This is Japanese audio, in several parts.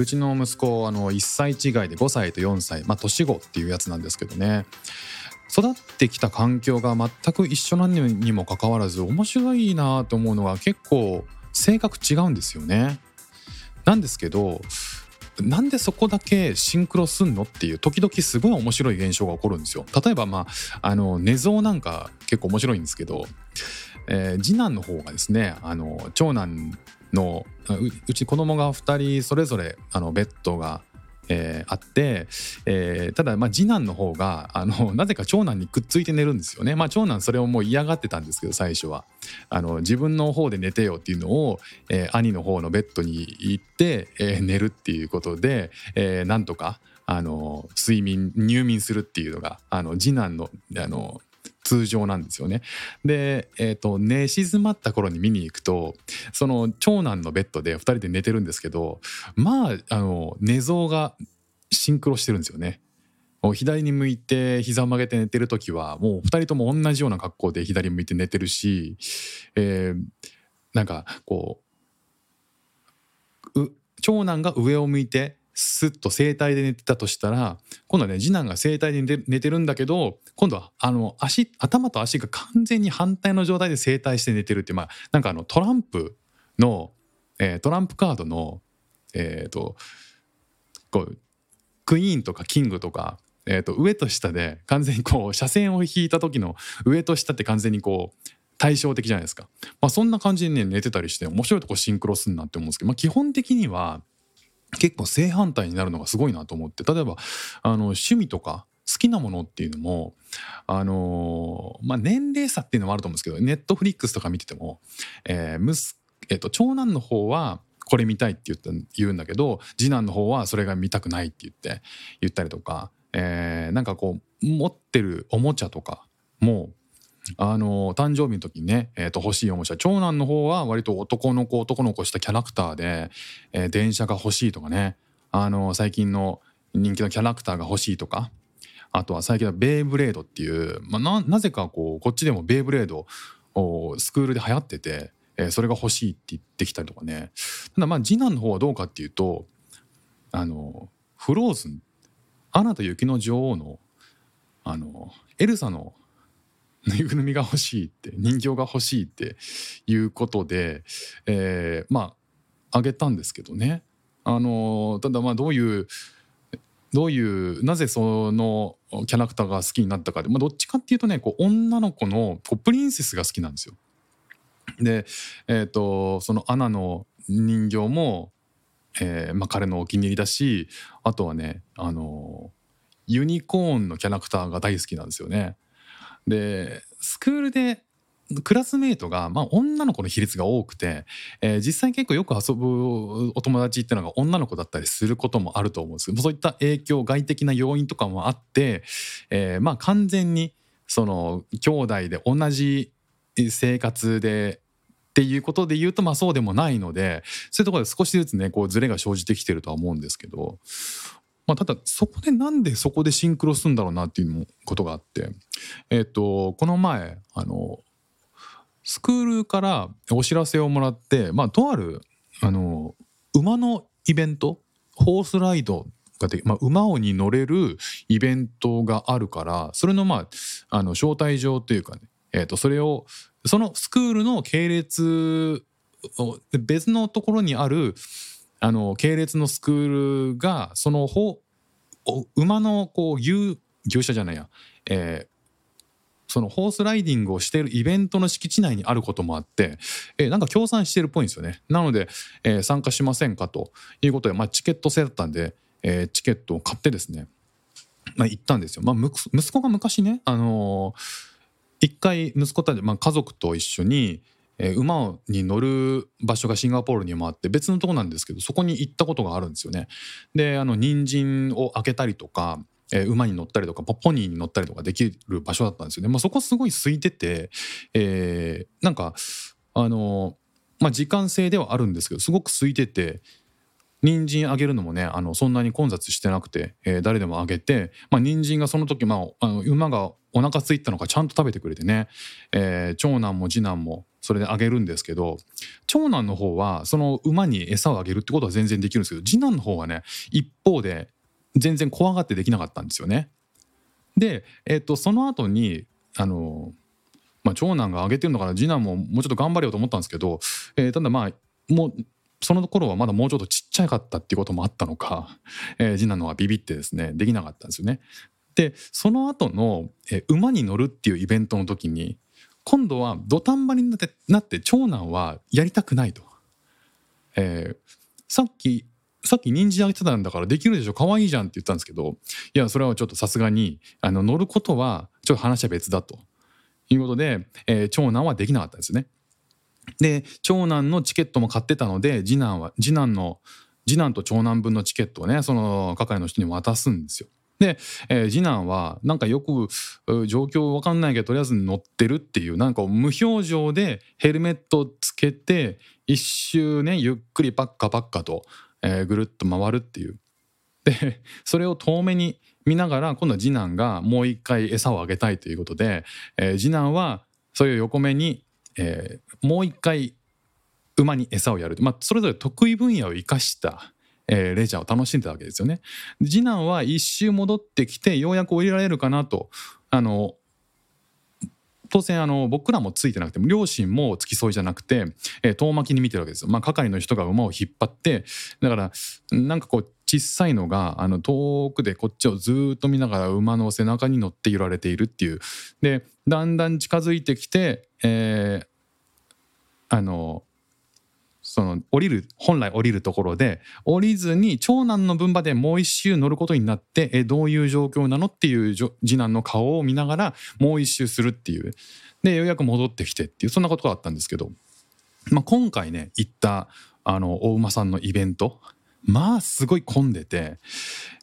うちの息子あの1歳違いで5歳と4歳まあ年子っていうやつなんですけどね育ってきた環境が全く一緒なのにもかかわらず面白いなと思うのが結構性格違うんですよね。なんですけどなんでそこだけシンクロすんのっていう時々すごい面白い現象が起こるんですよ。例えばまああの寝相なんか結構面白いんですけど、えー次男の方がですねあの長男のうち子供が2人それぞれあのベッドが、えーあって、えーただまあ次男の方があの なぜか長男にくっついて寝るんですよね。まあ長男それをもう嫌がってたんですけど最初はあの自分の方で寝てよっていうのを、えー兄の方のベッドに行って、えー寝るっていうことで、えーなんとかあの睡眠入眠するっていうのがあの次男のあの通常なんですよね。で、えー、と寝静まった頃に見に行くとその長男のベッドで2人で寝てるんですけどまああの寝相がシンクロしてるんですよね。もう左に向いて膝を曲げて寝てる時はもう2人とも同じような格好で左向いて寝てるし、えーなんかこうう長男が上を向いてスッと正対で寝てたとしたら今度はね次男が正対で寝てるんだけど今度はあの足頭と足が完全に反対の状態で正対して寝てるっていうまあなんかあのトランプの、えートランプカードのえっ、とこうクイーンとかキングとか、えー、と上と下で完全にこう車線を引いた時の上と下って完全にこう対照的じゃないですか、まあ、そんな感じでね寝てたりして面白いとこシンクロすんなって思うんですけど、まあ、基本的には結構正反対になるのがすごいなと思って例えばあの趣味とか好きなものっていうのもあのまあ年齢差っていうのもあると思うんですけどネットフリックスとか見てても、えー息えっと長男の方はこれ見たいって言った言うんだけど次男の方はそれが見たくないって言って言ったりとか、えーなんかこう持ってるおもちゃとかもあの誕生日の時にね、えー、と欲しいおもちゃ長男の方は割と男の子男の子したキャラクターで、えー電車が欲しいとかねあの最近の人気のキャラクターが欲しいとかあとは最近はベイブレードっていう、まあ、ななぜかこうこっちでもベイブレードをスクールで流行ってて、えーそれが欲しいって言ってきたりとかね。ただまあ次男の方はどうかっていうとあのフローズン「アナと雪の女王の」あのエルサのぬいぐるみが欲しいって人形が欲しいっていうことで、えーまああげたんですけどねあのただまあどういうどういうなぜそのキャラクターが好きになったかで、まあ、どっちかっていうとねこう女の子のこうプリンセスが好きなんですよ。で、えー、とそのアナの人形も、えーまあ、彼のお気に入りだしあとはねあのユニコーンのキャラクターが大好きなんですよね。でスクールでクラスメートが、まあ、女の子の比率が多くて、えー実際結構よく遊ぶお友達っていうのが女の子だったりすることもあると思うんです。けどそういった影響外的な要因とかもあって、えーまあ完全にその兄弟で同じ生活でっていうことで言うとまあそうでもないのでそういうところで少しずつねこうズレが生じてきてるとは思うんですけど、まあ、ただそこでなんでそこでシンクロするんだろうなっていうことがあって。えっ、とこの前あのスクールからお知らせをもらって、まあ、とあるあの馬のイベントホースライドがで、まあ、馬に乗れるイベントがあるからそれの,、まあ、あの招待状というかね、えー、とそれをそのスクールの系列別のところにあるあの系列のスクールがそのほお馬のこう牛牛舎じゃないや、えーそのホースライディングをしているイベントの敷地内にあることもあって、えーなんか協賛してるっぽいんですよね。なので、えー参加しませんかということで、まあ、チケット制だったんで、えーチケットを買ってですね、まあ、行ったんですよ。まあ、息子が昔ね、あのー一回息子たち、まあ、家族と一緒に、えー馬に乗る場所がシンガポールにもあって別のとこなんですけどそこに行ったことがあるんですよね。であの人参を開けたりとか、えー馬に乗ったりとかポポニーに乗ったりとかできる場所だったんですよね。まあ、そこすごい空いてて、えーなんかあのまあ時間制ではあるんですけどすごく空いてて人参あげるのもねあのそんなに混雑してなくて、えー誰でもあげて、まあ、人参がその時、まあ、あの馬がお腹空いたのかちゃんと食べてくれてね、えー長男も次男もそれであげるんですけど長男の方はその馬に餌をあげるってことは全然できるんですけど次男の方はね一方で全然怖がってできなかったんですよね。で、えっとその後にあの、まあ、長男があげてるのかな次男ももうちょっと頑張れよと思ったんですけど、えーただまあもうその頃はまだもうちょっとちっちゃかったっていうこともあったのか、えー次男のはビビってですねできなかったんですよね。でその後の、えー馬に乗るっていうイベントの時に今度は土壇場になってなって長男はやりたくないと。えーさっきさっき人参あげてたんだからできるでしょ可愛いじゃんって言ったんですけどいやそれはちょっとさすがにあの乗ることはちょっと話は別だということで、えー長男はできなかったんですね。で長男のチケットも買ってたので次男は次男の次男と長男分のチケットをねその係の人に渡すんですよ。で、えー次男はなんかよく状況わかんないけどとりあえず乗ってるっていうなんか無表情でヘルメットつけて一周ねゆっくりパッカパッカと、えーぐるっと回るっていう。でそれを遠目に見ながら今度は次男がもう一回餌をあげたいということで、えー次男はそれを横目に、えーもう一回馬に餌をやる、まあ、それぞれ得意分野を生かした、えーレジャーを楽しんでたわけですよね。次男は一周戻ってきてようやく降りられるかなとあの当然あの僕らもついてなくて両親も付き添いじゃなくて、えー遠巻きに見てるわけですよ。まあ、係の人が馬を引っ張ってだからなんかこう小さいのがあの遠くでこっちをずっと見ながら馬の背中に乗って揺られているっていうでだんだん近づいてきて、えーあのその降りる本来降りるところで降りずに長男の分馬でもう一周乗ることになってえどういう状況なのっていう次男の顔を見ながらもう一周するっていう。でようやく戻ってきてっていうそんなことがあったんですけど、まあ、今回ね行ったあのお馬さんのイベント。まあすごい混んでて、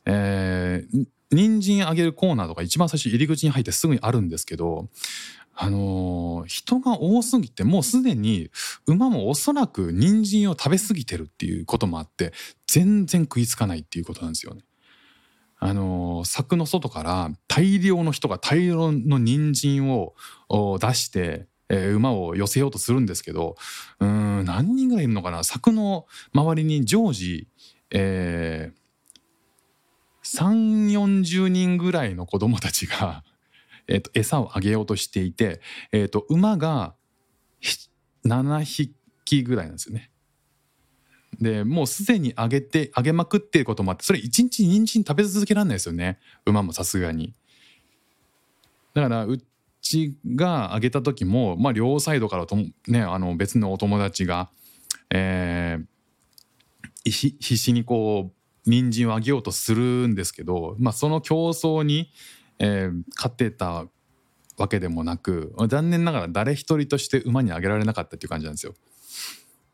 えー、人参あげるコーナーとか一番最初入り口に入ってすぐにあるんですけどあのー人が多すぎてもうすでに馬もおそらく人参を食べ過ぎてるっていうこともあって全然食いつかないっていうことなんですよね。あのー柵の外から大量の人が大量の人参を出して、えー馬を寄せようとするんですけどうん何人ぐらいいるのかな？柵の周りに常時、えー、3 4 0人ぐらいの子供たちが、えー、と餌をあげようとしていて、えー、と馬が7匹ぐらいなんですよね。でもうすでにあげてあげまくってることもあってそれ一日人参食べ続けられないですよね馬もさすがに。だからうちがあげた時も、まあ、両サイドからと、ね、あの別のお友達が、えー必死にこう人参をあげようとするんですけど、まあ、その競争に、えー勝ってたわけでもなく残念ながら誰一人として馬にあげられなかったっていう感じなんですよ。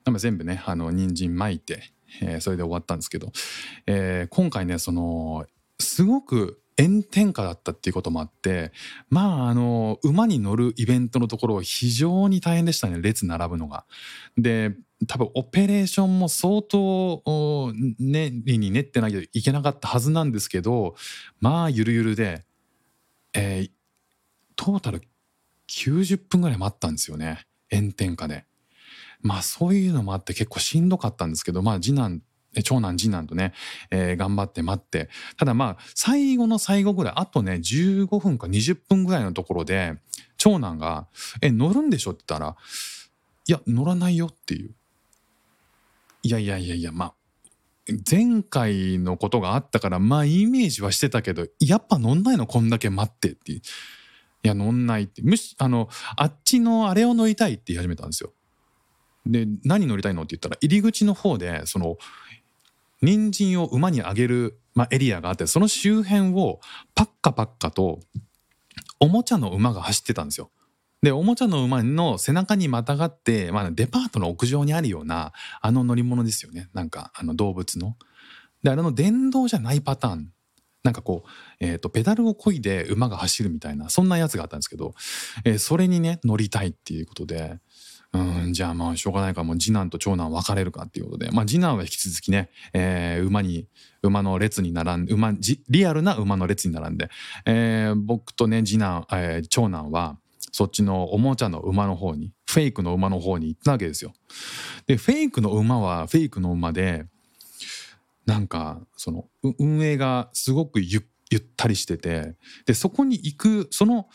で全部ねあの人参巻いて、えーそれで終わったんですけど、えー今回ねそのすごく炎天下だったっていうこともあってまああの馬に乗るイベントのところ非常に大変でしたね列並ぶのが。で多分オペレーションも相当練りに練ってなきゃいけなかったはずなんですけどまあゆるゆるで、えートータル90分ぐらい待ったんですよね炎天下で。まあそういうのもあって結構しんどかったんですけどまあ次男長男次男とね、えー頑張って待ってただまあ最後の最後ぐらいあとね15分か20分ぐらいのところで長男が「え乗るんでしょ?」って言ったら「いや乗らないよ」っていう。いやいやいやいやまあ前回のことがあったからまあイメージはしてたけどやっぱ乗んないのこんだけ待ってっていや乗んないってむしあのあっちのあれを乗りたいって言い始めたんですよ。で何乗りたいのって言ったら入り口の方でその人参を馬にあげる、まあ、エリアがあってその周辺をパッカパッカとおもちゃの馬が走ってたんですよ。でおもちゃの馬の背中にまたがって、まあ、デパートの屋上にあるようなあの乗り物ですよねなんかあの動物の。であれの電動じゃないパターンなんかこう、えー、とペダルを漕いで馬が走るみたいなそんなやつがあったんですけど、えーそれにね乗りたいっていうことで。うんじゃあまあしょうがないからもう次男と長男別れるかっていうことで、まあ、次男は引き続きね、えー馬に馬の列に並んで馬じリアルな馬の列に並んで、えー僕とね次男、えー長男はそっちのおもちゃの馬の方にフェイクの馬の方に行ったわけですよ。でフェイクの馬はフェイクの馬でなんかその運営がすごくゆゆったりしててでそこに行くその、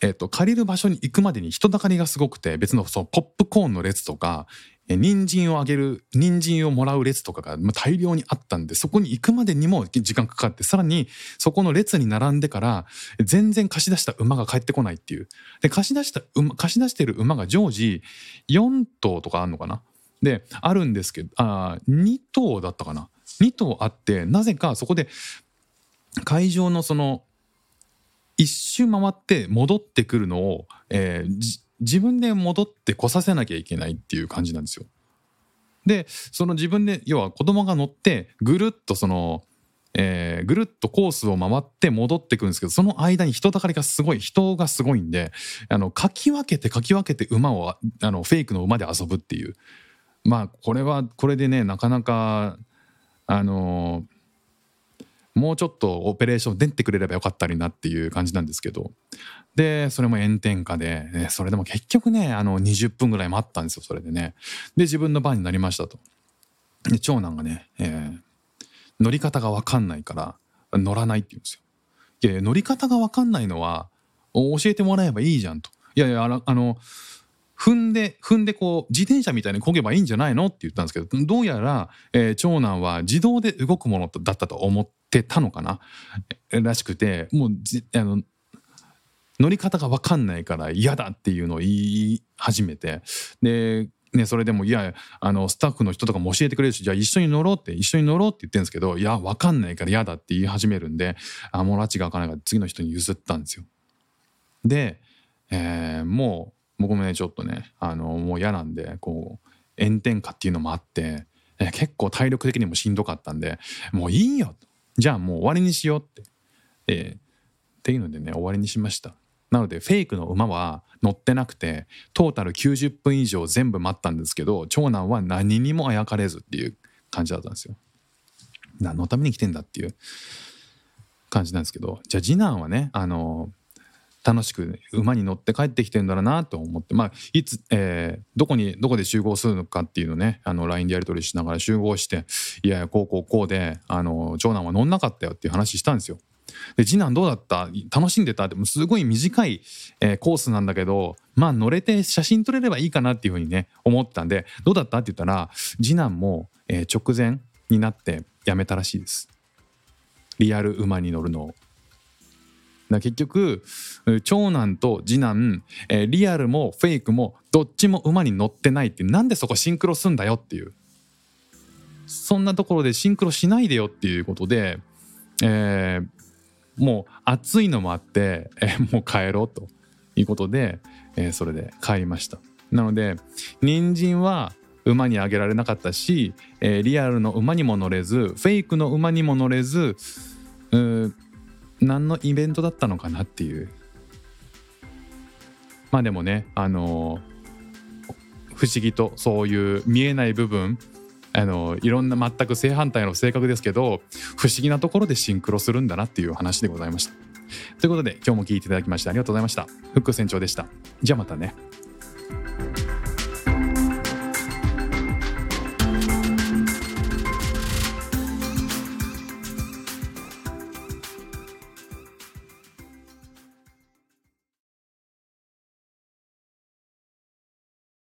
えっと借りる場所に行くまでに人だかりがすごくて別のそのポップコーンの列とか人参をあげる人参をもらう列とかが大量にあったんでそこに行くまでにも時間かかってさらにそこの列に並んでから全然貸し出した馬が帰ってこないっていう。で貸し出した貸し出してる馬が常時4頭とかあるのかな？であるんですけどあ2頭だったかな？2頭あってなぜかそこで会場のその一周回って戻ってくるのを、えー自分で戻って来させなきゃいけないっていう感じなんですよ。でその自分で要は子供が乗ってぐるっとその、えーぐるっとコースを回って戻ってくるんですけどその間に人だかりがすごい人がすごいんであのかき分けてかき分けて馬をあのフェイクの馬で遊ぶっていうまあこれはこれでねなかなかあのもうちょっとオペレーション出てくれればよかったりなっていう感じなんですけど。でそれも炎天下で、ねそれでも結局ねあの20分ぐらい待ったんですよそれでね。で自分の番になりましたと。で長男がね、えー乗り方が分かんないから乗らないって言うんですよ。いや乗り方が分かんないのは教えてもらえばいいじゃんと。いやいやあのあの踏んで踏んでこう自転車みたいに漕げばいいんじゃないのって言ったんですけどどうやら、えー長男は自動で動くものだったと思ってたのかな？らしくてもうあの乗り方が分かんないから嫌だっていうのを言い始めて。で、ね、それでもいやあのスタッフの人とかも教えてくれるしじゃあ一緒に乗ろうって一緒に乗ろうって言ってるんですけどいや分かんないから嫌だって言い始めるんであもう拉致が開かないから次の人に譲ったんですよ。で、えーもう僕もねちょっとねあのもう嫌なんでこう炎天下っていうのもあって、えー結構体力的にもしんどかったんでもういいよじゃあもう終わりにしようって、えーっていうのでね終わりにしました。なのでフェイクの馬は乗ってなくてトータル90分以上全部待ったんですけど長男は何にもあやかれずっていう感じだったんですよ。何のために来てんだっていう感じなんですけどじゃあ次男はねあの楽しく馬に乗って帰ってきてんだろうなと思って。まあいつ、えーどこにどこで集合するのかっていうのね。あの LINE でやり取りしながら集合していやいやこうこうこうであの長男は乗んなかったよっていう話したんですよ。で次男どうだった？楽しんでた？ってもうすごい短い、えーコースなんだけどまあ乗れて写真撮れればいいかなっていうふうにね思ってたんでどうだった？って言ったら次男も、えー直前になってやめたらしいです。リアル馬に乗るのを。だ結局長男と次男、えーリアルもフェイクもどっちも馬に乗ってないってなんでそこシンクロすんだよっていう。そんなところでシンクロしないでよっていうことで、えーもう暑いのもあって、えーもう帰ろうということで、えーそれで帰りました。なので人参は馬にあげられなかったし、えーリアルの馬にも乗れずフェイクの馬にも乗れずうー何のイベントだったのかなっていうまあでもねあの不思議とそういう見えない部分あのいろんな全く正反対の性格ですけど不思議なところでシンクロするんだなっていう話でございました。ということで今日も聞いていただきましてありがとうございました。フック船長でした。じゃあまたね。